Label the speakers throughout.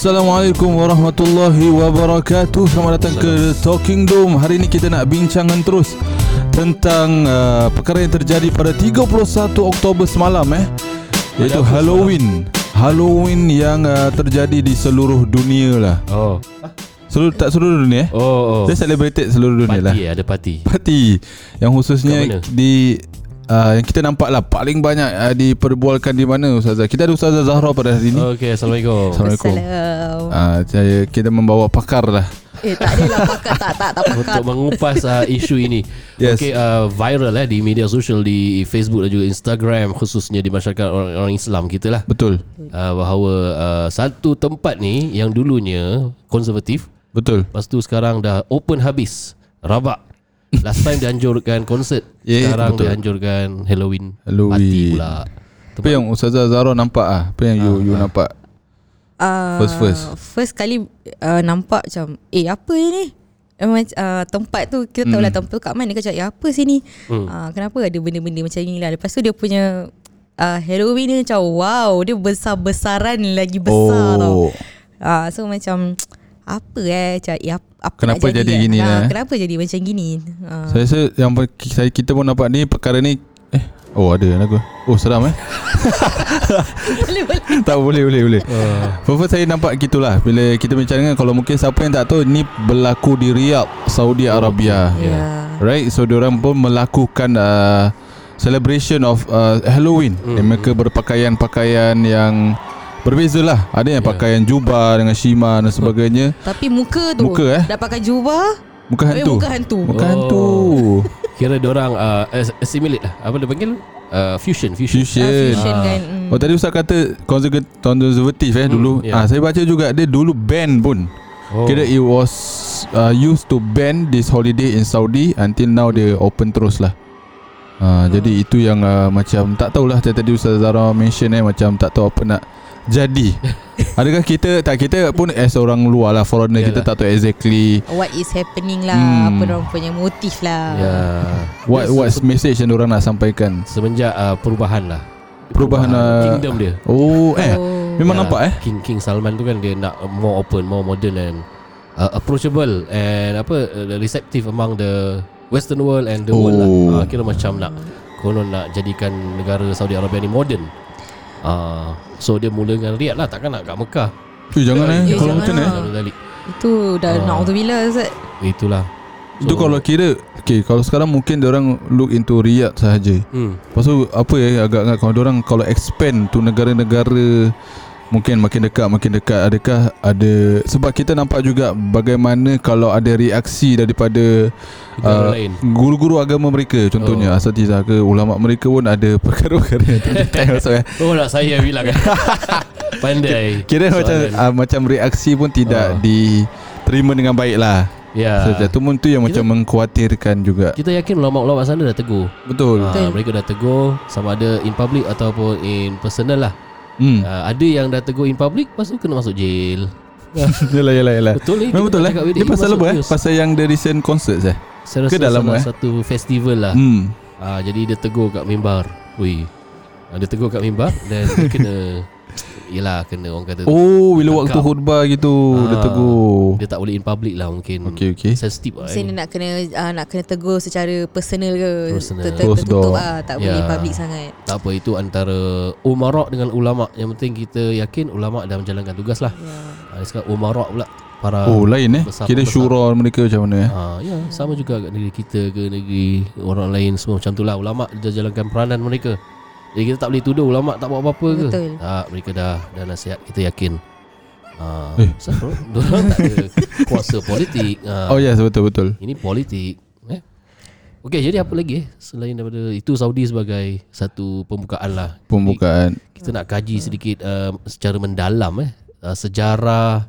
Speaker 1: Assalamualaikum warahmatullahi wabarakatuh. Selamat datang ke Talking Dome. Hari ini kita nak bincangkan terus Tentang uh, perkara yang terjadi pada 31 Oktober semalam eh. Iaitu Halloween. Halloween yang uh, terjadi di seluruh dunia lah.
Speaker 2: Oh.
Speaker 1: Seluruh, Tak seluruh dunia eh?
Speaker 2: Oh, oh.
Speaker 1: Dia celebrated seluruh dunia lah.
Speaker 2: Parti ada parti.
Speaker 1: Parti Yang khususnya di uh, Yang kita nampak lah Paling banyak uh, diperbualkan di mana Ustazah Kita ada Ustazah Zahra pada hari ini
Speaker 2: Okey, Assalamualaikum.
Speaker 1: Assalamualaikum
Speaker 3: Salam.
Speaker 1: uh, saya, Kita membawa pakar lah
Speaker 3: Eh tak adalah pakar tak tak tak pakar.
Speaker 2: Untuk mengupas uh, isu ini.
Speaker 1: Yes.
Speaker 2: Okey, uh, viral eh di media sosial di Facebook dan juga Instagram khususnya di masyarakat orang, orang Islam kita lah.
Speaker 1: Betul
Speaker 2: Uh, bahawa uh, satu tempat ni yang dulunya konservatif,
Speaker 1: Betul
Speaker 2: lepas tu sekarang dah open habis. Rabak. Last time dianjurkan konsert,
Speaker 1: Ya,
Speaker 2: sekarang
Speaker 1: betul.
Speaker 2: dianjurkan Halloween,
Speaker 1: Halloween.
Speaker 2: party pula.
Speaker 1: Apa yang Ustazah Zahra nampak ah? Apa yang you, you nampak
Speaker 3: Uh,
Speaker 1: First, first.
Speaker 3: First kali uh, nampak macam eh apa ni? Uh, tempat tu kita tahu lah tempat tu kat mana Kau cakap eh, apa sini
Speaker 2: Hmm.
Speaker 3: uh, Kenapa ada benda-benda macam ni lah Lepas tu dia punya uh, Halloween ni macam Wow Dia besar-besaran lagi besar tau
Speaker 1: Oh
Speaker 3: uh, So macam Apa eh macam, eh, apa, apa
Speaker 1: Kenapa
Speaker 3: nak
Speaker 1: jadi
Speaker 3: kan?
Speaker 1: gini
Speaker 3: Ah,
Speaker 1: lah, eh?
Speaker 3: Kenapa jadi macam gini uh,
Speaker 1: Saya rasa yang saya kita pun nampak ni perkara ni eh oh ada lagu. Oh seram eh.
Speaker 3: Boleh boleh
Speaker 1: tak boleh boleh boleh.
Speaker 2: Uh,
Speaker 1: First saya nampak gitulah bila kita bincang dengan kalau mungkin siapa yang tak tahu ni berlaku di Riyadh, Saudi Arabia.
Speaker 2: Yeah.
Speaker 3: Ya
Speaker 1: Right? So diorang pun melakukan uh, celebration of uh, Halloween. Dan mereka berpakaian-pakaian yang berbeza lah. Ada yang
Speaker 2: Yeah.
Speaker 1: pakaian jubah dengan shima dan sebagainya.
Speaker 3: Tapi muka tu
Speaker 1: Muka, eh?
Speaker 3: Dah pakai jubah
Speaker 1: Muka hantu.
Speaker 3: muka hantu
Speaker 1: Muka
Speaker 2: Oh.
Speaker 1: hantu.
Speaker 2: Kira orang uh, assimilate lah Apa dia panggil uh, Fusion Fusion,
Speaker 1: Fusion.
Speaker 3: Ah, fusion
Speaker 2: Ah.
Speaker 3: kan mm.
Speaker 1: Oh tadi Ustaz kata konservatif konservatif eh
Speaker 2: Hmm,
Speaker 1: dulu.
Speaker 2: yeah.
Speaker 1: Ah saya baca juga dia dulu ban pun.
Speaker 2: oh.
Speaker 1: Kira it was uh, used to ban this holiday in Saudi until now dia open terus lah. Uh, jadi itu yang uh, macam tak tahulah tadi Ustaz Zara mention eh macam tak tahu apa nak jadi. Adakah kita tak kita pun as orang luar lah foreigner kita
Speaker 2: Yalah.
Speaker 1: tak tahu exactly
Speaker 3: What is happening lah
Speaker 1: Hmm.
Speaker 3: Apa orang punya motif lah
Speaker 2: Ya
Speaker 1: what what's message yang orang nak sampaikan.
Speaker 2: Semenjak uh, perubahan lah
Speaker 1: Perubahan, uh,
Speaker 2: Kingdom dia
Speaker 1: Oh eh
Speaker 3: oh.
Speaker 1: memang
Speaker 2: Ya,
Speaker 1: nampak eh.
Speaker 2: King King Salman tu kan Dia nak more open More modern and uh, Approachable And apa uh, Receptive among the Western world And the world
Speaker 1: Oh.
Speaker 2: lah uh, Kira macam nak Konon nak jadikan Negara Saudi Arabia ni modern uh, So dia mula dengan Riyadh lah Takkan nak kat Mekah
Speaker 1: Eh, jangan eh
Speaker 3: Eh,
Speaker 1: kalau macam ni. eh.
Speaker 3: lah. Itu dah
Speaker 2: Ah.
Speaker 3: uh. Na'udzubillah Ustaz
Speaker 2: Itulah
Speaker 1: Itu kalau kira Okay kalau sekarang mungkin orang look into Riyadh sahaja
Speaker 2: hmm.
Speaker 1: Lepas tu apa ya agak-agak kalau orang kalau expand tu negara-negara Mungkin makin dekat makin dekat Adakah ada Sebab kita nampak juga Bagaimana kalau ada reaksi daripada uh,
Speaker 2: lain
Speaker 1: Guru-guru agama mereka Contohnya oh. Asatizah ke Ulama mereka pun ada Perkara-perkara yang maksudnya.
Speaker 2: Oh nak saya bilang kan Pandai
Speaker 1: Kira macam
Speaker 2: Soalan.
Speaker 1: uh, Macam reaksi pun tidak
Speaker 2: Oh.
Speaker 1: diterima dengan baik lah
Speaker 2: Ya
Speaker 1: so, Itu pun tu yang
Speaker 2: Kita-
Speaker 1: macam mengkhawatirkan juga
Speaker 2: Kita yakin ulama-ulama sana dah tegur
Speaker 1: Betul
Speaker 2: ha,
Speaker 3: Betul.
Speaker 2: Mereka dah tegur Sama ada in public Ataupun in personal lah
Speaker 1: hmm.
Speaker 2: ha, Ada yang dah tegur in public Lepas tu kena masuk jail.
Speaker 1: Yalah yalah yalah
Speaker 2: Betul ni
Speaker 1: Memang betul eh?
Speaker 2: cakap,
Speaker 1: Dia
Speaker 2: "Ini
Speaker 1: pasal apa eh?
Speaker 2: news."
Speaker 1: Pasal yang the recent concerts eh?
Speaker 2: Saya rasa
Speaker 1: ke dalam,
Speaker 2: salah
Speaker 1: eh?
Speaker 2: satu festival lah.
Speaker 1: Hmm.
Speaker 2: Ha, Jadi dia tegur kat mimbar. Ui. Ha, Dia tegur kat mimbar Dan dia kena Yelah kena orang kata
Speaker 1: Oh bila waktu khutbah gitu Dia
Speaker 2: Ah,
Speaker 1: tegur
Speaker 2: Dia tak boleh in public lah mungkin
Speaker 1: Okay okay
Speaker 2: Sensitive lah eh.
Speaker 3: dia nak kena uh, Nak kena tegur secara personal ke
Speaker 2: Personal.
Speaker 3: Tertutup lah Tak boleh
Speaker 2: Ya.
Speaker 3: public sangat
Speaker 2: Tak apa itu antara Umarak dengan ulama Yang penting kita yakin Ulama dah menjalankan tugas lah
Speaker 3: ya.
Speaker 2: ha, Sekarang umarak pula Para
Speaker 1: Oh lain eh
Speaker 2: besar-
Speaker 1: Kira
Speaker 2: besar.
Speaker 1: syura mereka macam mana eh
Speaker 2: Ha, ya, sama juga kat negeri kita ke negeri orang lain semua macam tu lah. Ulama dah jalankan peranan mereka. Jadi kita tak boleh tuduh ulama tak buat apa-apa ke.
Speaker 3: Betul.
Speaker 2: Tak, mereka dah dah nasihat kita yakin. Ha,
Speaker 1: Eh.
Speaker 2: tak ada kuasa politik. Ha,
Speaker 1: Oh ya yes, betul betul
Speaker 2: Ini politik. Eh? Okey, jadi apa lagi eh? Selain daripada itu Saudi sebagai satu pembukaan lah.
Speaker 1: Pembukaan
Speaker 2: Jadi, kita nak kaji sedikit uh, secara mendalam eh. Uh, sejarah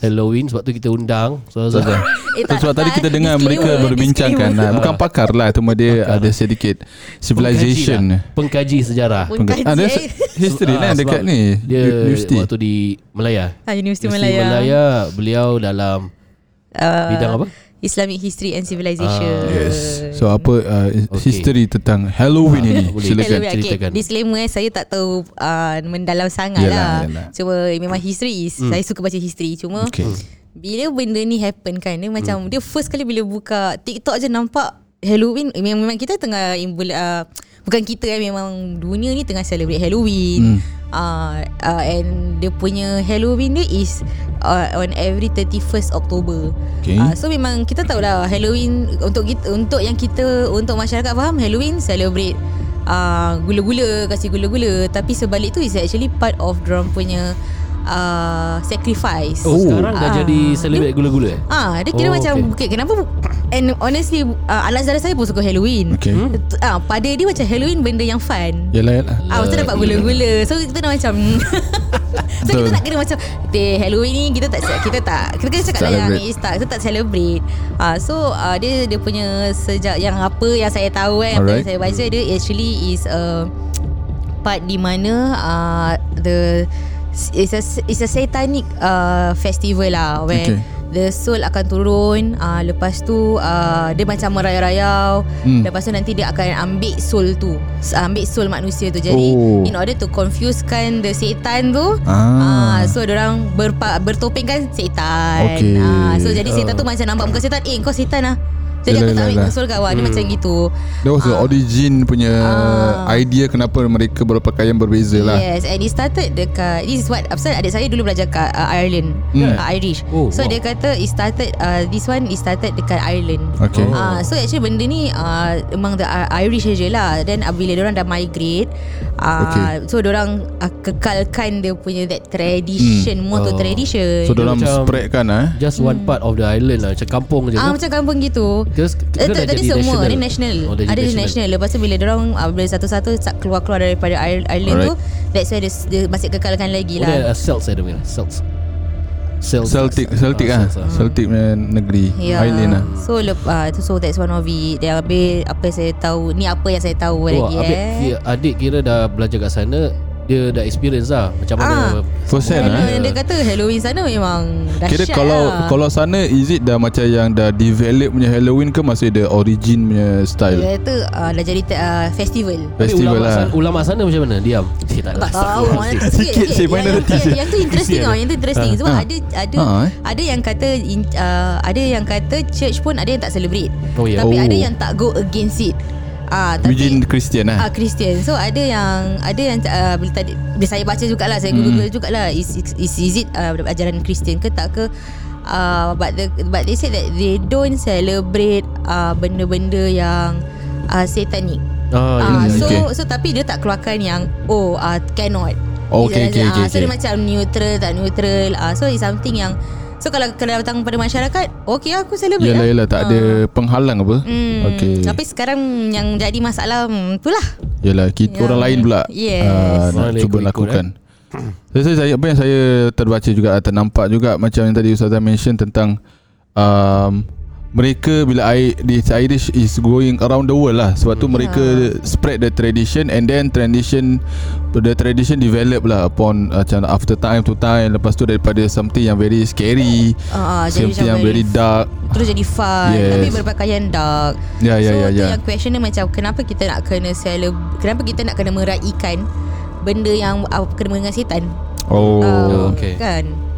Speaker 2: Halloween sebab tu kita undang. Saudara
Speaker 3: Eh,
Speaker 1: So, sebab tadi kita dengar mereka berbincangkan. Lah. Bukan pakar lah Cuma dia
Speaker 2: Pakar.
Speaker 1: ada sedikit Civilization.
Speaker 2: Pengkaji, lah. Pengkaji sejarah.
Speaker 3: Pengkaji.
Speaker 1: Ada history
Speaker 2: Ah,
Speaker 1: lah
Speaker 2: sebab
Speaker 1: dekat ni.
Speaker 2: Dia
Speaker 1: University.
Speaker 2: waktu di Melaya.
Speaker 3: Ha, Universiti
Speaker 2: Universiti
Speaker 3: Malaya,
Speaker 2: Melaya Beliau dalam
Speaker 3: Uh,
Speaker 2: Bidang apa?
Speaker 3: Islamic History and Civilization.
Speaker 2: Ah,
Speaker 1: Yes. So apa uh,
Speaker 2: Okay.
Speaker 1: history tentang Halloween
Speaker 2: Ah,
Speaker 1: ini?
Speaker 2: boleh.
Speaker 1: Silakan.
Speaker 3: Hello, okay.
Speaker 2: ceritakan.
Speaker 3: Disclaimer eh, saya tak tahu uh, mendalam sangat
Speaker 1: Yalah,
Speaker 3: lah.
Speaker 1: yalah.
Speaker 3: Cuma memang history is, saya suka baca history. Cuma
Speaker 1: Okay.
Speaker 3: bila benda ni happen kan, dia macam, dia first kali bila buka TikTok je nampak Halloween, memang, memang kita tengah, imbul- uh, bukan kita eh, memang dunia ni tengah celebrate Halloween. Uh, uh, and dia punya Halloween dia is uh, on every 31st October.
Speaker 1: Okay.
Speaker 3: Uh, so memang kita tahu lah Halloween untuk kita untuk yang kita untuk masyarakat faham Halloween celebrate uh, gula-gula kasih gula-gula tapi sebalik tu is actually part of dorang punya uh, sacrifice.
Speaker 2: Oh, sekarang dah
Speaker 3: Ah.
Speaker 2: jadi celebrate gula-gula eh?
Speaker 3: Ah, dia kira
Speaker 2: Oh,
Speaker 3: macam
Speaker 2: okay.
Speaker 3: okay. kenapa and honestly uh, anak saudara saya pun suka Halloween.
Speaker 1: Okay.
Speaker 3: Hmm? Ah, pada dia macam Halloween benda yang fun.
Speaker 1: Yalah yalah.
Speaker 3: Ah, mesti dapat gula-gula. So kita dah macam So kita nak kena macam "Deh, Halloween ni kita tak kita tak kita kena cakap lah yang
Speaker 1: Celebrate.
Speaker 3: it's tak kita tak celebrate. Ah so uh, dia dia punya sejak yang apa yang saya tahu kan
Speaker 1: Alright.
Speaker 3: yang saya baca dia actually is a part di mana uh, the it's a it's a satanic uh, festival lah where
Speaker 1: Okay.
Speaker 3: the soul akan turun uh, lepas tu uh, dia macam merayau-rayau
Speaker 1: Hmm.
Speaker 3: lepas tu nanti dia akan ambil soul tu ambil soul manusia tu jadi
Speaker 1: Oh.
Speaker 3: in order to confusekan the setan tu
Speaker 1: Ah.
Speaker 3: Ah, so orang berpa, bertopengkan setan.
Speaker 1: Okay.
Speaker 3: Ah, so jadi setan tu macam nampak muka setan, eh kau setan lah. Jadi
Speaker 1: Yalah,
Speaker 3: aku tak ambil konsol kau lah. Dia macam gitu.
Speaker 1: That was the
Speaker 3: Ah.
Speaker 1: origin punya
Speaker 3: Ah.
Speaker 1: idea kenapa mereka berpakaian berbeza lah.
Speaker 3: Yes, and it started dekat this is what Pasal adik saya dulu belajar kat uh, Ireland,
Speaker 1: Hmm.
Speaker 3: uh, Irish.
Speaker 2: Oh,
Speaker 3: so
Speaker 2: wow.
Speaker 3: dia kata it started uh, this one it started dekat Ireland.
Speaker 1: Okay.
Speaker 2: Oh.
Speaker 3: Ah, so actually benda ni uh, among the uh, Irish saja lah. Then uh, bila orang dah migrate, uh,
Speaker 1: Okay.
Speaker 3: so orang uh, kekalkan dia punya that tradition, more to
Speaker 2: Oh.
Speaker 3: tradition.
Speaker 1: So dalam
Speaker 2: macam-
Speaker 1: spread kan eh?
Speaker 2: Just one part of the island lah Macam kampung je
Speaker 3: Hmm. Ah
Speaker 2: ke?
Speaker 3: macam kampung gitu.
Speaker 2: Terus
Speaker 3: Eh,
Speaker 2: ke
Speaker 3: tak,
Speaker 2: dah
Speaker 3: tadi
Speaker 2: jadi
Speaker 3: semua
Speaker 2: national?
Speaker 3: Dia national
Speaker 2: Oh,
Speaker 3: Ada di national Lepas tu bila dorang uh, Bila satu-satu Keluar-keluar daripada Ir- Ireland tu That's why dia, dia masih kekalkan lagi
Speaker 2: Oh, dia
Speaker 3: lah
Speaker 2: uh, Celts saya dengar Celts Celts
Speaker 1: Celtic Celtic ah.
Speaker 2: Celts, ah.
Speaker 1: Celtic punya negeri
Speaker 3: Ya.
Speaker 1: Island lah.
Speaker 3: So lepas uh, So that's one of it Dia habis Apa yang saya tahu Ni apa yang saya tahu
Speaker 2: Oh,
Speaker 3: lagi
Speaker 2: adik,
Speaker 3: eh
Speaker 2: kira- adik kira dah belajar kat sana Dia dah experience lah Macam mana
Speaker 3: Ah.
Speaker 1: First hand eh?
Speaker 3: Dia kata Halloween sana memang
Speaker 1: Kira
Speaker 3: Dahsyat
Speaker 1: kalau
Speaker 3: lah.
Speaker 1: kalau sana is it dah macam yang dah develop punya Halloween ke masih ada origin punya style?
Speaker 3: Dia kata uh, Dah jadi uh, festival
Speaker 1: Festival
Speaker 2: ulama,
Speaker 1: lah.
Speaker 2: sana, ulama sana macam mana? Diam tak,
Speaker 3: tahu
Speaker 1: Sikit,
Speaker 3: sikit, Yang, tu interesting tau Yang tu interesting Sebab
Speaker 1: Ah.
Speaker 3: ada ada
Speaker 1: Ah, eh.
Speaker 3: ada yang kata ada yang kata church pun ada yang tak celebrate.
Speaker 2: Oh, ya.
Speaker 3: Tapi
Speaker 1: Oh.
Speaker 3: ada yang tak go against it. Ah tapi
Speaker 1: Eugene Christian
Speaker 3: ah
Speaker 1: lah.
Speaker 3: Christian. So ada yang ada yang uh, bila tadi bila saya baca jugalah saya
Speaker 1: Hmm.
Speaker 3: google jugalah is is, is, it uh, ajaran Christian ke tak ke uh, but the but they said that they don't celebrate uh, benda-benda yang uh, satanic.
Speaker 2: Oh,
Speaker 3: Ah,
Speaker 2: ya, ya,
Speaker 3: so
Speaker 1: okay.
Speaker 3: so tapi dia tak keluarkan yang oh uh, cannot.
Speaker 1: Oh, okay, okay,
Speaker 3: Dia-
Speaker 1: okay,
Speaker 3: ah, So dia
Speaker 1: okay.
Speaker 3: macam neutral tak neutral. Ah, so it's something yang so kalau kena datang pada masyarakat, okay aku celebrate
Speaker 1: Yalah
Speaker 3: lah.
Speaker 1: yalah tak ada penghalang apa?
Speaker 3: Hmm,
Speaker 1: Okay.
Speaker 3: Tapi sekarang yang jadi masalah hmm, itulah.
Speaker 1: Yalah kita
Speaker 3: Ya.
Speaker 1: orang lain pula
Speaker 3: Yes.
Speaker 1: ah, nak cuba
Speaker 2: ikut-ikut,
Speaker 1: lakukan. Saya, saya, saya apa yang saya terbaca juga ternampak juga macam yang tadi Ustazah mention tentang um, mereka bila I, this Irish is going around the world lah. Sebab tu mereka spread the tradition and then tradition the tradition develop lah upon uh, macam after time to time. Lepas tu daripada something yang very scary
Speaker 3: ah, jadi
Speaker 1: something yang very
Speaker 3: very
Speaker 1: dark.
Speaker 3: Terus jadi fun
Speaker 1: Yes.
Speaker 3: Tapi berpakaian dark.
Speaker 1: Ya, ya,
Speaker 3: So
Speaker 1: ya,
Speaker 3: tu
Speaker 1: ya.
Speaker 3: yang question dia macam Kenapa kita nak kena celeb Kenapa kita nak kena meraihkan Benda yang uh, kena dengan setan
Speaker 1: oh
Speaker 3: Ah,
Speaker 2: okay.
Speaker 3: Kan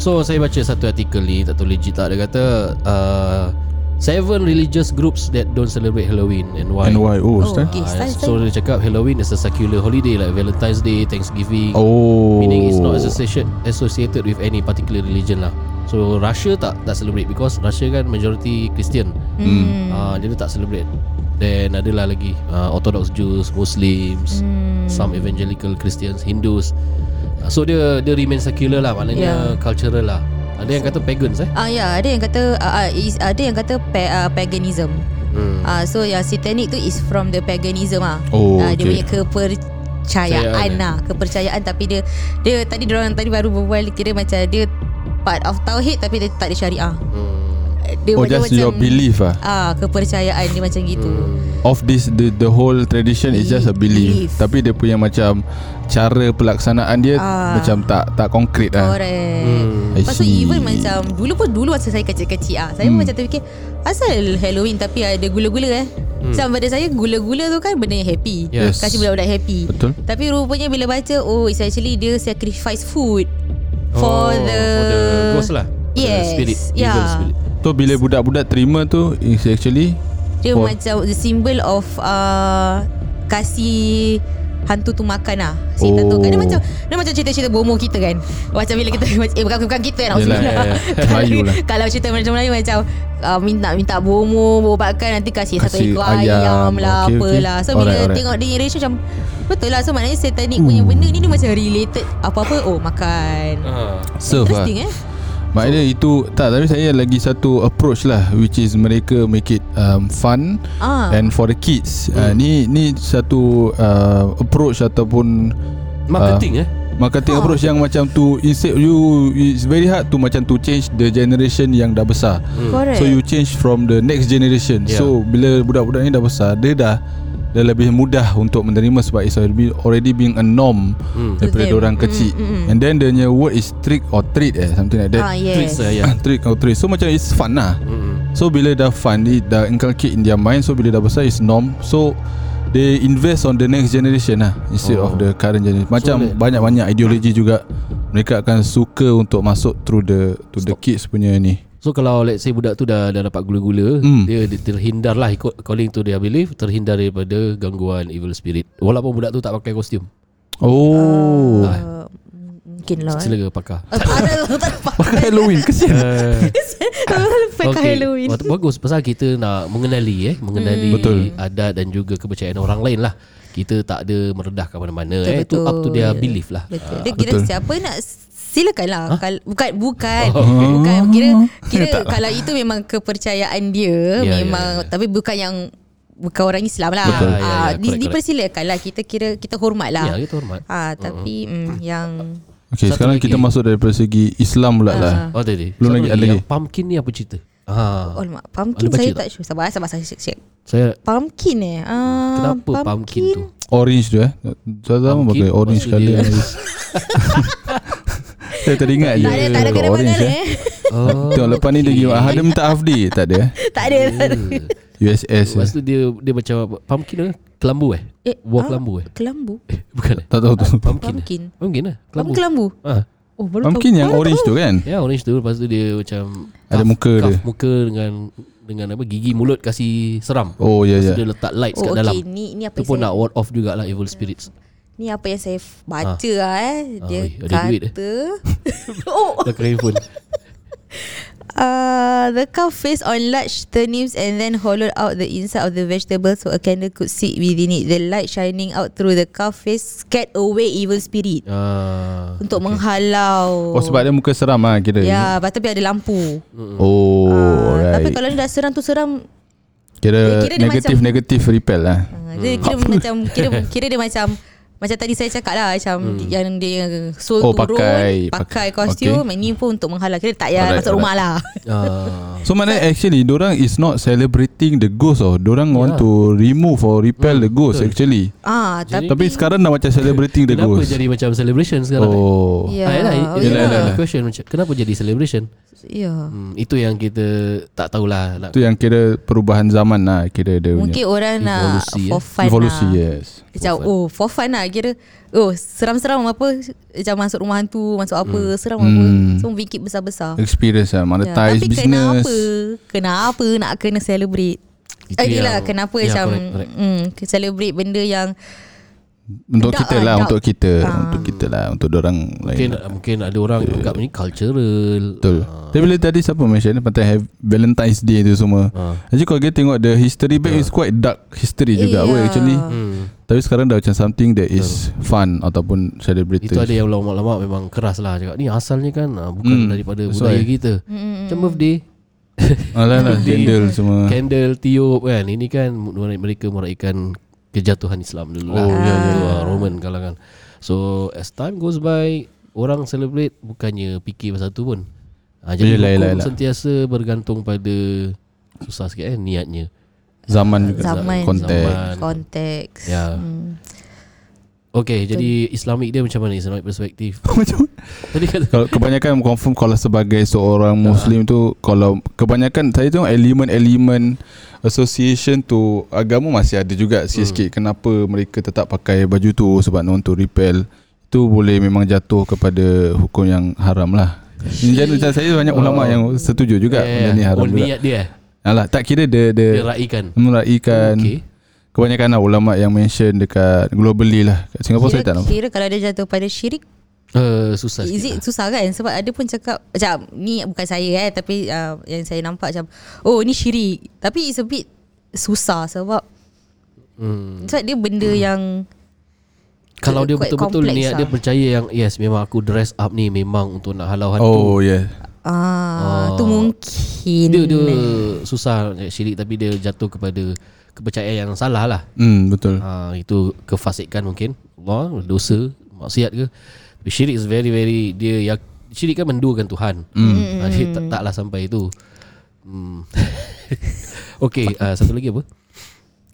Speaker 2: So saya baca satu artikel ni Tak tahu legit tak Dia kata uh, Seven religious groups That don't celebrate Halloween And why.
Speaker 1: And why? Oh,
Speaker 3: Oh, okay. Style,
Speaker 2: So dia cakap Halloween is a secular holiday Like Valentine's Day Thanksgiving.
Speaker 1: Oh.
Speaker 2: Meaning it's not associated associated with any particular religion lah. So Russia tak tak celebrate because Russia kan majority Christian.
Speaker 3: hmm.
Speaker 2: Ah uh, dia tak celebrate. Then adalah lagi uh, Orthodox Jews, Muslims,
Speaker 3: Hmm.
Speaker 2: some evangelical Christians, Hindus. Uh, so dia dia remain secular lah maknanya
Speaker 3: Yeah.
Speaker 2: cultural lah. Ada yang kata pagans eh.
Speaker 3: Ah ya, ada yang kata uh, uh, is, ada yang kata pa, uh, paganism.
Speaker 2: Hmm.
Speaker 3: Ah so yang satanic tu is from the paganism ah.
Speaker 1: Oh,
Speaker 3: Ah, dia
Speaker 1: okay.
Speaker 3: punya
Speaker 2: kepercayaan
Speaker 3: lah, kepercayaan tapi dia dia tadi dia orang tadi baru berbual kira macam dia part of tauhid tapi dia tak ada syariah.
Speaker 2: Hmm.
Speaker 3: Dia
Speaker 1: Oh
Speaker 3: macam
Speaker 1: just your belief ah
Speaker 3: Ah, kepercayaan dia macam gitu.
Speaker 2: Hmm.
Speaker 1: of this the the whole tradition is just a belief.
Speaker 3: Belief.
Speaker 1: Tapi dia punya macam cara pelaksanaan dia
Speaker 3: Ah.
Speaker 1: macam tak tak konkret lah.
Speaker 3: Correct
Speaker 2: Hmm.
Speaker 1: I
Speaker 3: Lepas tu
Speaker 1: see.
Speaker 3: even macam Dulu pun dulu masa saya kecil-kecil ah, Saya
Speaker 1: Hmm.
Speaker 3: pun macam terfikir Asal Halloween tapi ada gula-gula eh hmm. Sebab pada saya gula-gula tu kan benda yang happy
Speaker 2: Yes.
Speaker 3: Kasih budak-budak happy
Speaker 1: Betul.
Speaker 3: Tapi rupanya bila baca Oh it's actually dia sacrifice food For
Speaker 2: Oh,
Speaker 3: the
Speaker 2: For the ghost lah For the
Speaker 3: Yes,
Speaker 2: Spirit
Speaker 3: yeah.
Speaker 2: Evil spirit
Speaker 1: So bila budak-budak terima tu is actually
Speaker 3: Dia
Speaker 1: For-
Speaker 3: macam the symbol of uh, Kasih hantu tu makan lah Cerita tu
Speaker 1: Oh.
Speaker 3: kan Dia macam Dia macam cerita-cerita bomo kita kan Macam bila kita Eh bukan, bukan kita nak
Speaker 1: Yelah,
Speaker 3: Yelah,
Speaker 1: ya, Melayu lah.
Speaker 3: Kalau cerita macam Melayu macam uh, Minta minta bomo Ubatkan nanti kasih, satu
Speaker 1: Kasih
Speaker 3: ekor
Speaker 1: ayam.
Speaker 3: ayam, lah
Speaker 1: Okay, okay.
Speaker 3: Apalah So bila
Speaker 1: Alright, alright.
Speaker 3: tengok dia generation macam Betul lah So maknanya satanic punya benda ni Dia macam related Apa-apa Oh makan
Speaker 2: Ah.
Speaker 1: serve lah.
Speaker 3: Interesting eh
Speaker 1: Maknanya itu tak tapi saya lagi satu approach lah which is mereka make it um, fun
Speaker 3: Ah.
Speaker 1: and for the kids. Uh, ni ni satu uh, approach ataupun
Speaker 2: Marketing eh
Speaker 1: marketing
Speaker 3: Ha.
Speaker 1: approach yang macam tu instead you it's very hard to macam to change the generation yang dah besar.
Speaker 3: Correct
Speaker 1: So you change from the next generation.
Speaker 2: Yeah.
Speaker 1: So bila budak-budak ni dah besar dia dah dah lebih mudah untuk menerima sebab it's already, already being a norm
Speaker 2: Hmm.
Speaker 1: daripada
Speaker 3: them.
Speaker 1: orang kecil.
Speaker 3: Mm, mm, mm.
Speaker 1: And then the new word is trick or treat eh something like that.
Speaker 3: Ah yes
Speaker 2: Treats lah ya
Speaker 1: trick or treat So macam it's fun lah
Speaker 2: Mm-mm.
Speaker 1: So bila dah fun Dia dah inculcate in their mind So bila dah besar It's norm So They invest on the next generation lah Instead
Speaker 2: Oh.
Speaker 1: of the current generation Macam
Speaker 2: So,
Speaker 1: banyak-banyak ideologi juga Mereka akan suka Untuk masuk through the To the kids punya ni
Speaker 2: So kalau let's say budak tu dah dah dapat gula-gula,
Speaker 1: Hmm.
Speaker 2: dia, dia terhindar lah ikut according to their belief, terhindar daripada gangguan evil spirit. Walaupun budak tu tak pakai kostum.
Speaker 1: Oh
Speaker 3: uh, Mungkin lah eh.
Speaker 2: Sila ke pakar.
Speaker 3: Uh, Ada tak apa
Speaker 1: Pakai Halloween Kesian
Speaker 3: Pakai Halloween
Speaker 2: Oh, bagus pasal kita nak mengenali eh, mengenali
Speaker 1: Hmm. Betul.
Speaker 2: adat dan juga kepercayaan orang lain lah. Kita tak ada merendahkan mana-mana eh. Itu
Speaker 3: Betul,
Speaker 2: up to their
Speaker 3: betul.
Speaker 2: belief lah.
Speaker 3: Betul.
Speaker 2: Ah.
Speaker 3: Dia kira
Speaker 1: betul.
Speaker 3: siapa nak silakan lah.
Speaker 2: Hah?
Speaker 3: Kal- bukan bukan
Speaker 2: Oh.
Speaker 3: bukan kira kira kalau itu memang kepercayaan dia
Speaker 2: Ya,
Speaker 3: memang
Speaker 2: ya, ya.
Speaker 3: tapi bukan yang bukan orang Islam lah.
Speaker 1: Betul.
Speaker 2: Ya, ya, ya,
Speaker 3: Ah, di,
Speaker 2: correct, correct.
Speaker 3: dipersilakan lah kita kira kita hormat lah.
Speaker 2: Ya, kita hormat.
Speaker 3: Ah tapi mm, yang
Speaker 1: Okay
Speaker 2: Satu
Speaker 1: sekarang
Speaker 2: lagi.
Speaker 1: kita masuk daripada segi Islam pula lah
Speaker 2: Oh tadi.
Speaker 1: Belum lagi, ada
Speaker 2: Yang
Speaker 1: lagi.
Speaker 2: pumpkin ni apa cerita? Ah.
Speaker 3: oh mak pumpkin
Speaker 2: Ada
Speaker 3: saya
Speaker 2: tak?
Speaker 3: tak sure. Sabar sabar saya check. check.
Speaker 2: Saya
Speaker 3: Pumpkin eh. Ah,
Speaker 2: kenapa pumpkin, tu?
Speaker 1: Orange tu eh Saya sama
Speaker 2: Pumpkin,
Speaker 1: pakai orange
Speaker 2: dia-
Speaker 1: Saya teringat je
Speaker 3: Tak ada tak ada kena mengena
Speaker 1: eh.
Speaker 2: Oh.
Speaker 1: Tengok lepas ni dia pergi Ada minta Hafdi Tak ada eh
Speaker 3: tak ada. Tak ada.
Speaker 1: USS
Speaker 2: Lepas
Speaker 1: eh.
Speaker 2: tu dia dia macam pumpkin tu kelambu eh?
Speaker 3: Eh,
Speaker 2: Buah
Speaker 3: ah,
Speaker 2: kelambu eh?
Speaker 3: Kelambu.
Speaker 2: Eh, bukan eh?
Speaker 1: Tak tahu tu
Speaker 2: Pumpkin. eh?
Speaker 3: Pumpkin.
Speaker 2: Pumpkin lah.
Speaker 3: Kelambu.
Speaker 2: Kelambu.
Speaker 3: Kelambu.
Speaker 2: Ah.
Speaker 3: Oh, baru
Speaker 1: Pumpkin
Speaker 3: tahu.
Speaker 1: yang
Speaker 3: Baru
Speaker 1: orange
Speaker 3: tahu.
Speaker 1: tu kan
Speaker 2: Ya orange tu Lepas tu dia macam
Speaker 1: Ada muka
Speaker 2: cuff
Speaker 1: dia.
Speaker 2: muka dengan Dengan apa Gigi mulut kasih seram
Speaker 1: Oh ya
Speaker 2: Lepas
Speaker 1: ya
Speaker 2: tu dia letak lights
Speaker 3: Oh,
Speaker 2: kat dalam
Speaker 3: okay. Ni ni apa
Speaker 2: Itu pun
Speaker 3: saya-
Speaker 2: nak ward off jugalah Evil spirits
Speaker 3: Ni apa yang saya f- baca lah eh.
Speaker 2: Ah,
Speaker 3: Dia
Speaker 2: ada
Speaker 3: kata
Speaker 2: duit eh.
Speaker 3: Oh
Speaker 2: Belakang handphone.
Speaker 3: Uh, The cow faced on large turnips And then hollowed out the inside of the vegetable So a candle could sit within it. The light shining out through the cow face Scared away evil spirit.
Speaker 2: Ah,
Speaker 3: Untuk menghalau.
Speaker 1: Oh sebab dia muka seram lah kira
Speaker 3: Ya tu tapi ada lampu.
Speaker 1: Oh
Speaker 3: Ah, Tapi
Speaker 1: alright.
Speaker 3: kalau ni dah seram tu seram
Speaker 1: Kira
Speaker 3: kira dia
Speaker 1: negatif-negatif repel lah
Speaker 3: uh, Dia kira macam Kira, kira dia macam macam tadi saya cakap lah Macam hmm. yang dia Soul
Speaker 1: Oh,
Speaker 3: turun
Speaker 1: pakai-
Speaker 3: Pakai kostum okay. Ini pun untuk menghalau Kira tak payah
Speaker 1: Alright,
Speaker 3: masuk rumah lah
Speaker 2: ah,
Speaker 1: So mana actually Diorang is not celebrating the ghost oh. Diorang want
Speaker 2: Ya.
Speaker 1: to remove or repel
Speaker 2: Hmm,
Speaker 1: the ghost
Speaker 2: betul.
Speaker 1: actually
Speaker 3: Ah,
Speaker 2: Jadi-
Speaker 3: tapi
Speaker 1: Tapi sekarang dah macam celebrating the
Speaker 2: Kenapa
Speaker 1: ghost
Speaker 2: jadi macam celebration sekarang eh?
Speaker 1: Oh
Speaker 3: Ya,
Speaker 2: Ah,
Speaker 3: oh,
Speaker 1: yelah,
Speaker 2: yelah,
Speaker 1: yelah.
Speaker 2: question macam kenapa jadi celebration?
Speaker 3: Ya.
Speaker 2: Hmm, itu yang kita tak tahulah
Speaker 1: Itu yang kira perubahan zaman lah Kira dia
Speaker 3: Mungkin orang nak
Speaker 2: Evolusi,
Speaker 3: for
Speaker 2: eh.
Speaker 3: fun
Speaker 1: Evolusi
Speaker 3: lah.
Speaker 1: yes
Speaker 3: Macam
Speaker 2: For
Speaker 3: oh for fun lah. Kira Oh seram-seram apa Macam masuk rumah hantu Masuk apa Seram apa.
Speaker 1: Hmm.
Speaker 3: So bikin besar-besar.
Speaker 1: Experience lah
Speaker 3: Ya,
Speaker 1: Monetize
Speaker 3: Tapi
Speaker 1: business.
Speaker 3: kenapa Kenapa nak kena celebrate?
Speaker 2: Itu
Speaker 3: Eh yelah kenapa
Speaker 2: ya,
Speaker 3: macam
Speaker 2: correct, correct.
Speaker 3: mm, Celebrate benda yang
Speaker 1: Untuk
Speaker 3: Dark
Speaker 1: kita
Speaker 3: lah,
Speaker 1: lah. Untuk kita
Speaker 3: Ah.
Speaker 1: Untuk kita lah Untuk orang
Speaker 2: Mungkin
Speaker 1: lain
Speaker 2: mungkin ada orang anggap ni cultural.
Speaker 1: Betul
Speaker 2: Ah,
Speaker 1: Tapi bila tadi siapa mention Pasal have Valentine's Day tu semua
Speaker 2: ah.
Speaker 1: Actually kalau kita tengok The history back is quite dark history juga
Speaker 3: Yeah.
Speaker 1: yeah. Actually
Speaker 2: Hmm.
Speaker 1: Tapi sekarang dah macam something that is fun Ataupun celebrated
Speaker 2: Itu ada yang ulama-ulama memang keras lah cakap ni asalnya kan ah, bukan
Speaker 1: Hmm,
Speaker 2: daripada
Speaker 1: that's
Speaker 2: budaya kita.
Speaker 3: mm,
Speaker 2: Macam birthday,
Speaker 1: Alah lah. Candle semua
Speaker 2: candle, tiup kan. Ini kan mereka meraihkan kejatuhan Islam dulu lah.
Speaker 1: Oh, ya, ya,
Speaker 2: Itu, ah, Roman kalangan. So as time goes by orang celebrate bukannya fikir pasal tu pun. Ha, jadi
Speaker 1: Yelah,
Speaker 2: hukum
Speaker 1: yelah, yelah.
Speaker 2: sentiasa bergantung pada susah sikit eh niatnya.
Speaker 1: Zaman juga
Speaker 3: Zaman.
Speaker 1: Konteks
Speaker 2: Zaman.
Speaker 3: Konteks
Speaker 2: Ya.
Speaker 3: hmm.
Speaker 2: Okay jadi Islamic dia macam mana? Islamic perspektif.
Speaker 1: Macam
Speaker 2: Tadi kata
Speaker 1: Kalau kebanyakan confirm kalau sebagai seorang muslim tu kalau kebanyakan saya tengok elemen-elemen association tu agama masih ada juga sikit-sikit. Kenapa mereka tetap pakai baju tu sebab nak untuk repel? Itu boleh memang jatuh kepada hukum yang haram lah. Jadi macam saya banyak ulama yang setuju juga benda ni haram
Speaker 2: Oh
Speaker 1: juga.
Speaker 2: niat dia eh?
Speaker 1: Alah tak kira dia
Speaker 2: Dia
Speaker 1: dia
Speaker 2: raikan?
Speaker 1: meraikan.
Speaker 2: Okay
Speaker 1: kebanyakan lah ulama yang mention dekat globally lah. Kat Singapura saya
Speaker 3: kira,
Speaker 1: tak nampak.
Speaker 3: kira kalau dia jatuh pada syirik
Speaker 2: uh, Susah
Speaker 3: Is it susah kan Sebab ada pun cakap Macam ni bukan saya eh Tapi uh, yang saya nampak macam Oh ni syirik Tapi it's a bit Susah sebab
Speaker 2: hmm.
Speaker 3: Sebab dia benda yang
Speaker 2: Kalau dia betul-betul niat dia
Speaker 3: lah.
Speaker 2: percaya yang Yes memang aku dress up ni Memang untuk nak halau hantu
Speaker 1: Oh yeah.
Speaker 3: Ah,
Speaker 2: Oh.
Speaker 3: tu mungkin
Speaker 2: Dia dia susah syirik Tapi dia jatuh kepada Kepercayaan yang salah lah.
Speaker 1: Hmm betul.
Speaker 2: ha, Itu kefasikan mungkin. Allah Dosa Maksiat ke? Tapi syirik is very very Dia ya, Syirik kan menduakan Tuhan. Hmm. ha, dia tak, Taklah sampai itu. Hmm. Okay uh, Satu lagi apa?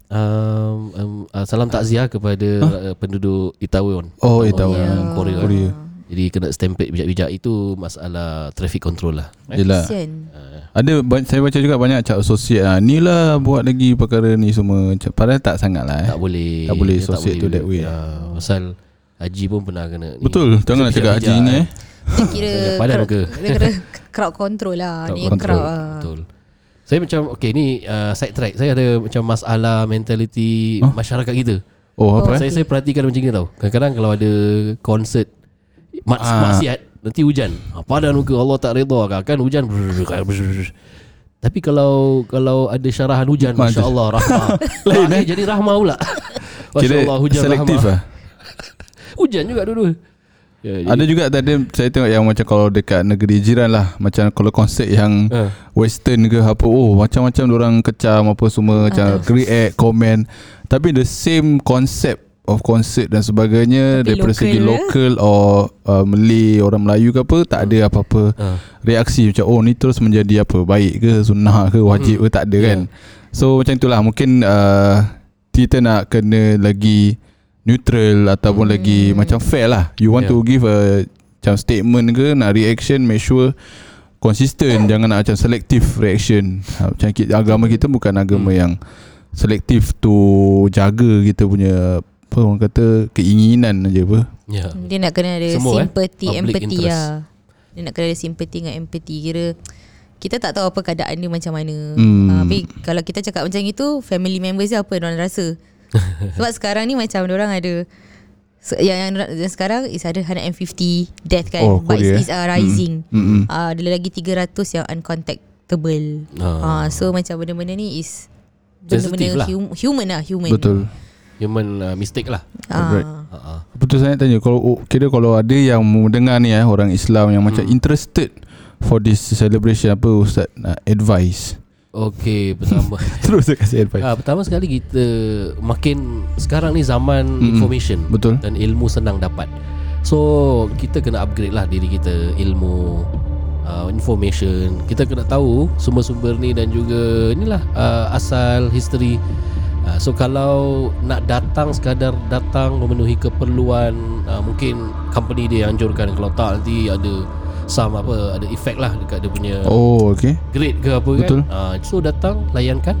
Speaker 2: Um, um, uh, Salam takziah kepada uh, Penduduk Itaewon.
Speaker 1: Oh, Itaewon.
Speaker 2: Yang Korea,
Speaker 1: Korea.
Speaker 2: Jadi kena stampede bijak-bijak Itu masalah Traffic control lah eh?
Speaker 1: Yelah.
Speaker 3: Kesian
Speaker 1: Ada saya baca juga banyak cak associate ah. Ni lah buat lagi perkara ni semua. Padahal tak sangat lah eh.
Speaker 2: Tak boleh
Speaker 1: Tak boleh associate to that way.
Speaker 2: ya, Pasal Haji pun pernah kena ni.
Speaker 1: Betul. Janganlah cakap haji ni eh.
Speaker 3: Dia kira
Speaker 2: Padan ke?
Speaker 3: Dia kira crowd control lah
Speaker 2: Crowd
Speaker 3: Ni
Speaker 2: control.
Speaker 3: crowd lah
Speaker 2: Betul Saya macam Okay ni uh, side track Saya ada macam masalah Mentality
Speaker 1: Huh?
Speaker 2: Masyarakat kita
Speaker 1: Oh apa eh?
Speaker 2: Saya saya perhatikan macam ni tau Kadang-kadang kalau ada Konsert mak,
Speaker 1: Ah.
Speaker 2: Maksiat Nanti hujan ha, Padan muka Allah tak redha kan Kan hujan Tapi kalau Kalau ada syarahan hujan Masya. Allah rahmah
Speaker 1: Lain, eh?
Speaker 2: Jadi rahmah pula Masya Allah hujan
Speaker 1: selektif
Speaker 2: rahmah
Speaker 1: lah.
Speaker 2: Hujan juga dua-dua ya, jadi,
Speaker 1: Ada juga tadi saya tengok yang macam kalau dekat negeri jiran lah Macam kalau konsert yang
Speaker 2: Ah.
Speaker 1: western ke apa Oh macam-macam orang kecam apa semua Macam react, komen Tapi the same concept of concert dan sebagainya
Speaker 3: Tapi
Speaker 1: Daripada
Speaker 3: local,
Speaker 1: segi
Speaker 3: eh?
Speaker 1: local or uh, Malay, orang Melayu ke apa Tak ada apa-apa
Speaker 2: Ah.
Speaker 1: reaksi macam oh ni terus menjadi apa baik ke sunnah ke wajib ke tak ada kan? So macam itulah mungkin uh, kita nak kena lagi neutral ataupun lagi macam fair lah. You want
Speaker 2: Yeah.
Speaker 1: to give a macam statement ke nak reaction make sure consistent jangan nak macam selective reaction. Ha, macam kita, agama kita bukan agama yang selektif tu jaga kita punya apa orang kata keinginan aja apa
Speaker 2: Ya.
Speaker 3: Dia nak kena ada
Speaker 2: Semua, eh?
Speaker 3: sympathy,
Speaker 2: Public
Speaker 3: empathy
Speaker 2: interest.
Speaker 3: lah. Dia nak kena ada sympathy dengan empathy. Kira kita tak tahu apa keadaan dia macam mana.
Speaker 1: Hmm.
Speaker 3: Hmm. tapi kalau kita cakap macam itu, family members dia apa orang rasa. Sebab sekarang ni macam orang ada yang, yang, yang sekarang is ada 150 death kan.
Speaker 1: Oh,
Speaker 3: But it's, it's uh, rising.
Speaker 1: Mm, mm.
Speaker 3: Uh, ada lagi 300 yang uncontactable.
Speaker 2: Ah.
Speaker 3: Uh, so macam benda-benda ni is benda-benda
Speaker 2: lah.
Speaker 3: hum, human lah, human.
Speaker 1: betul
Speaker 2: Human uh, mistake lah.
Speaker 3: Ah.
Speaker 2: uh, uh.
Speaker 1: Betul saya nak tanya kalau oh, kira kalau ada yang mendengar ni eh orang Islam yang macam interested for this celebration apa ustaz nak advice.
Speaker 2: Okay pertama
Speaker 1: Terus saya kasih advice.
Speaker 2: ah, Pertama sekali kita Makin Sekarang ni zaman
Speaker 1: Mm-mm.
Speaker 2: information
Speaker 1: Betul.
Speaker 2: Dan ilmu senang dapat So Kita kena upgrade lah diri kita Ilmu uh, Information Kita kena tahu Sumber-sumber ni dan juga Inilah uh, Asal History uh, So kalau Nak datang Sekadar datang Memenuhi keperluan uh, Mungkin Company dia anjurkan Kalau tak nanti ada Some apa Ada efek lah Dekat dia punya
Speaker 1: Oh okey.
Speaker 2: grade ke apa
Speaker 1: Betul.
Speaker 2: kan uh, So datang Layankan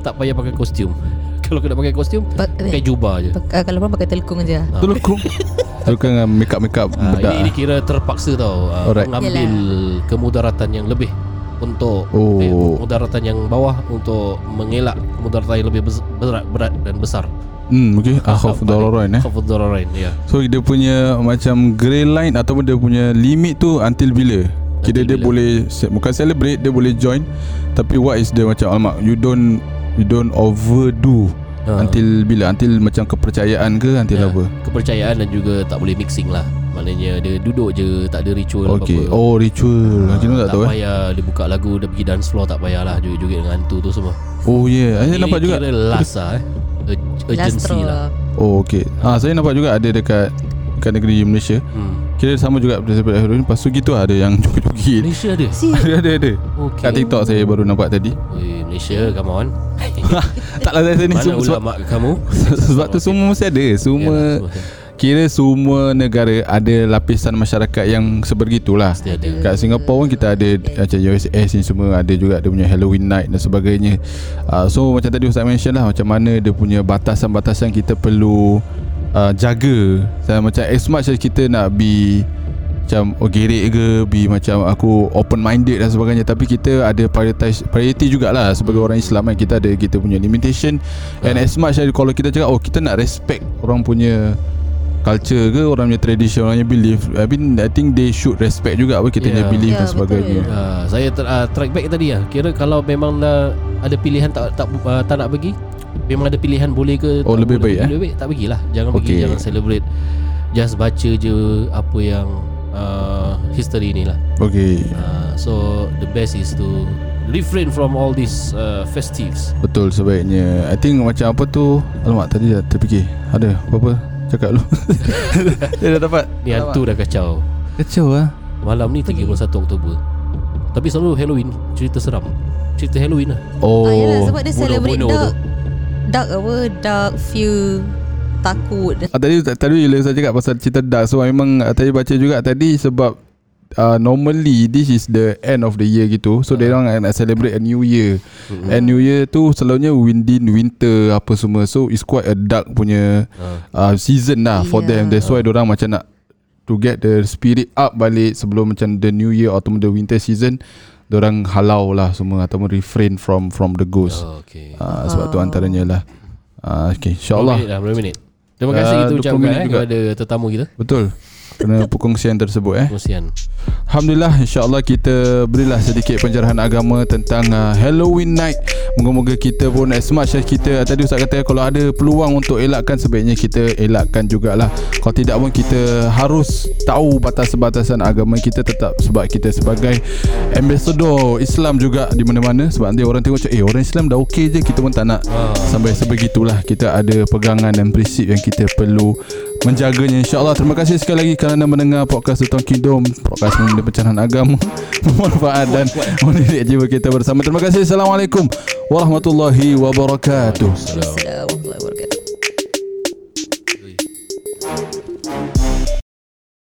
Speaker 2: Tak payah pakai kostum Kalau kena pakai kostum
Speaker 3: Pa-
Speaker 2: Pakai jubah je
Speaker 3: Pak- ah, kalau orang pakai telkung je.
Speaker 2: Ah.
Speaker 1: Kau. Betul kan dengan make up make up
Speaker 2: Ah,
Speaker 1: bedak.
Speaker 2: ini, ini kira terpaksa tau uh,
Speaker 1: Alright.
Speaker 2: Mengambil kemudaratan yang lebih Untuk
Speaker 1: Oh.
Speaker 2: eh, Mudaratan yang bawah Untuk mengelak Kemudaratan yang lebih berat, berat dan besar
Speaker 1: Hmm okey. Akhaf dararain eh.
Speaker 2: Dararain ya.
Speaker 1: So dia punya macam grey line ataupun dia punya limit tu until bila? Kira
Speaker 2: Until
Speaker 1: dia
Speaker 2: bila?
Speaker 1: boleh bukan celebrate dia boleh join tapi what is the macam alamak you don't you don't overdo
Speaker 2: Ha.
Speaker 1: until bila until macam kepercayaan ke until
Speaker 2: Ya,
Speaker 1: apa?
Speaker 2: Kepercayaan dan juga Tak boleh mixing lah Maknanya dia duduk je Tak ada ritual
Speaker 1: Okey.
Speaker 2: apa-apa
Speaker 1: Oh ritual. Macam mana tak
Speaker 2: tak
Speaker 1: tahu eh.
Speaker 2: payah Dia buka lagu Dia pergi dance floor Tak payahlah Joget-joget dengan hantu tu semua
Speaker 1: Oh yeah, saya nampak juga.
Speaker 2: Kira last lah eh
Speaker 3: straw
Speaker 2: lah
Speaker 1: Oh okey. Ah saya nampak juga ada dekat kat negeri Malaysia.
Speaker 2: hmm.
Speaker 1: Kira sama juga celebrate Halloween. Lepas tu gitu ada yang joget-joget.
Speaker 2: Malaysia ada
Speaker 3: Si
Speaker 1: ada ada ada.
Speaker 2: Okay.
Speaker 1: Kat TikTok saya baru nampak tadi.
Speaker 2: Eh, Malaysia come on
Speaker 1: Taklah saya ni
Speaker 2: Mana
Speaker 1: semua sebab,
Speaker 2: ulama kamu
Speaker 1: sebab tu semua mesti ada. Semua
Speaker 2: Yalah, semua
Speaker 1: kira semua negara ada lapisan masyarakat yang sebegitulah. Kat Singapura pun kita ada macam USS ni semua ada juga dia punya Halloween night dan sebagainya. Uh, so macam tadi Ustaz mention lah macam mana dia punya batasan-batasan kita perlu uh, jaga. Dan macam as much as kita nak be macam oh gerik ke be macam aku open minded dan sebagainya tapi kita ada prioritize priority jugalah sebagai orang Islam kan kita ada kita punya limitation and as much as kalau kita cakap oh kita nak respect orang punya culture ke orang punya tradition orang punya belief I mean I think they should respect juga apa kita punya
Speaker 2: Yeah.
Speaker 1: belief
Speaker 3: Yeah,
Speaker 1: dan sebagainya.
Speaker 3: Betul.
Speaker 2: Uh, saya ter, uh, track back tadi lah. Kira kalau memang dah ada pilihan tak tak uh, tak nak pergi Memang ada pilihan boleh ke
Speaker 1: Oh,
Speaker 2: tak
Speaker 1: lebih
Speaker 2: boleh,
Speaker 1: baik, eh?
Speaker 2: Lebih baik tak pergilah. Jangan
Speaker 1: Okay.
Speaker 2: pergi Jangan celebrate. Just baca je Apa yang uh, History ni lah.
Speaker 1: Okay.
Speaker 2: Uh, So the best is to Refrain from all these uh, Festives.
Speaker 1: Betul sebaiknya. I think macam apa tu Alamak tadi dah terfikir. Ada apa-apa Cakap dulu Dia dah dapat.
Speaker 2: Ni hantu dah kacau.
Speaker 1: Kacau lah
Speaker 2: Malam ni 31 Oktober. Tapi selalu Halloween Cerita seram. Cerita Halloween lah.
Speaker 1: Oh
Speaker 3: ah, yalah, sebab dia celebrate dark Dark apa Dark fear Takut.
Speaker 1: Ah, tadi tadi bila saya cakap pasal cerita dark so memang ah, tadi baca juga tadi sebab uh, normally this is the end of the year gitu. So uh. dia orang nak celebrate a new year. Mm-hmm. and new year tu selalunya within winter apa semua. So it's quite a dark punya
Speaker 2: uh.
Speaker 1: uh, season lah for
Speaker 3: Yeah.
Speaker 1: them. That's why dia orang macam nak to get the spirit up balik sebelum macam the new year atau the winter season orang halau lah semua ataupun refrain from from the ghost.
Speaker 2: Oh, Okay.
Speaker 1: Uh, sebab tu antaranya lah. Uh, okay.
Speaker 2: Berapa minit
Speaker 1: insyaallah.
Speaker 2: Dah Berapa minit Terima kasih
Speaker 1: Ah,
Speaker 2: kita
Speaker 1: 20
Speaker 2: ucapkan
Speaker 1: minit
Speaker 2: eh,
Speaker 1: juga.
Speaker 2: kepada tetamu kita.
Speaker 1: Betul kerana perkongsian tersebut eh?
Speaker 2: Kongsian
Speaker 1: Alhamdulillah insyaAllah kita berilah sedikit pencerahan agama tentang uh, Halloween night. Moga-moga kita pun as much as kita Tadi Ustaz kata kalau ada peluang untuk elakkan Sebaiknya kita elakkan jugalah. Kalau tidak pun kita harus tahu batas-batasan agama kita Tetap sebab kita sebagai ambassador Islam juga di mana-mana. Sebab nanti orang tengok eh orang Islam dah okey je Kita pun tak nak.
Speaker 2: Ah.
Speaker 1: sampai sebegitulah Kita ada pegangan dan prinsip yang kita perlu menjaganya. insyaAllah. Terima kasih sekali lagi kerana mendengar podcast Sultan Kingdom podcast mengenai pencerahan agama bermanfaat dan mendidik jiwa kita bersama. Terima kasih. Assalamualaikum warahmatullahi wabarakatuh.
Speaker 3: Assalamualaikum warahmatullahi wabarakatuh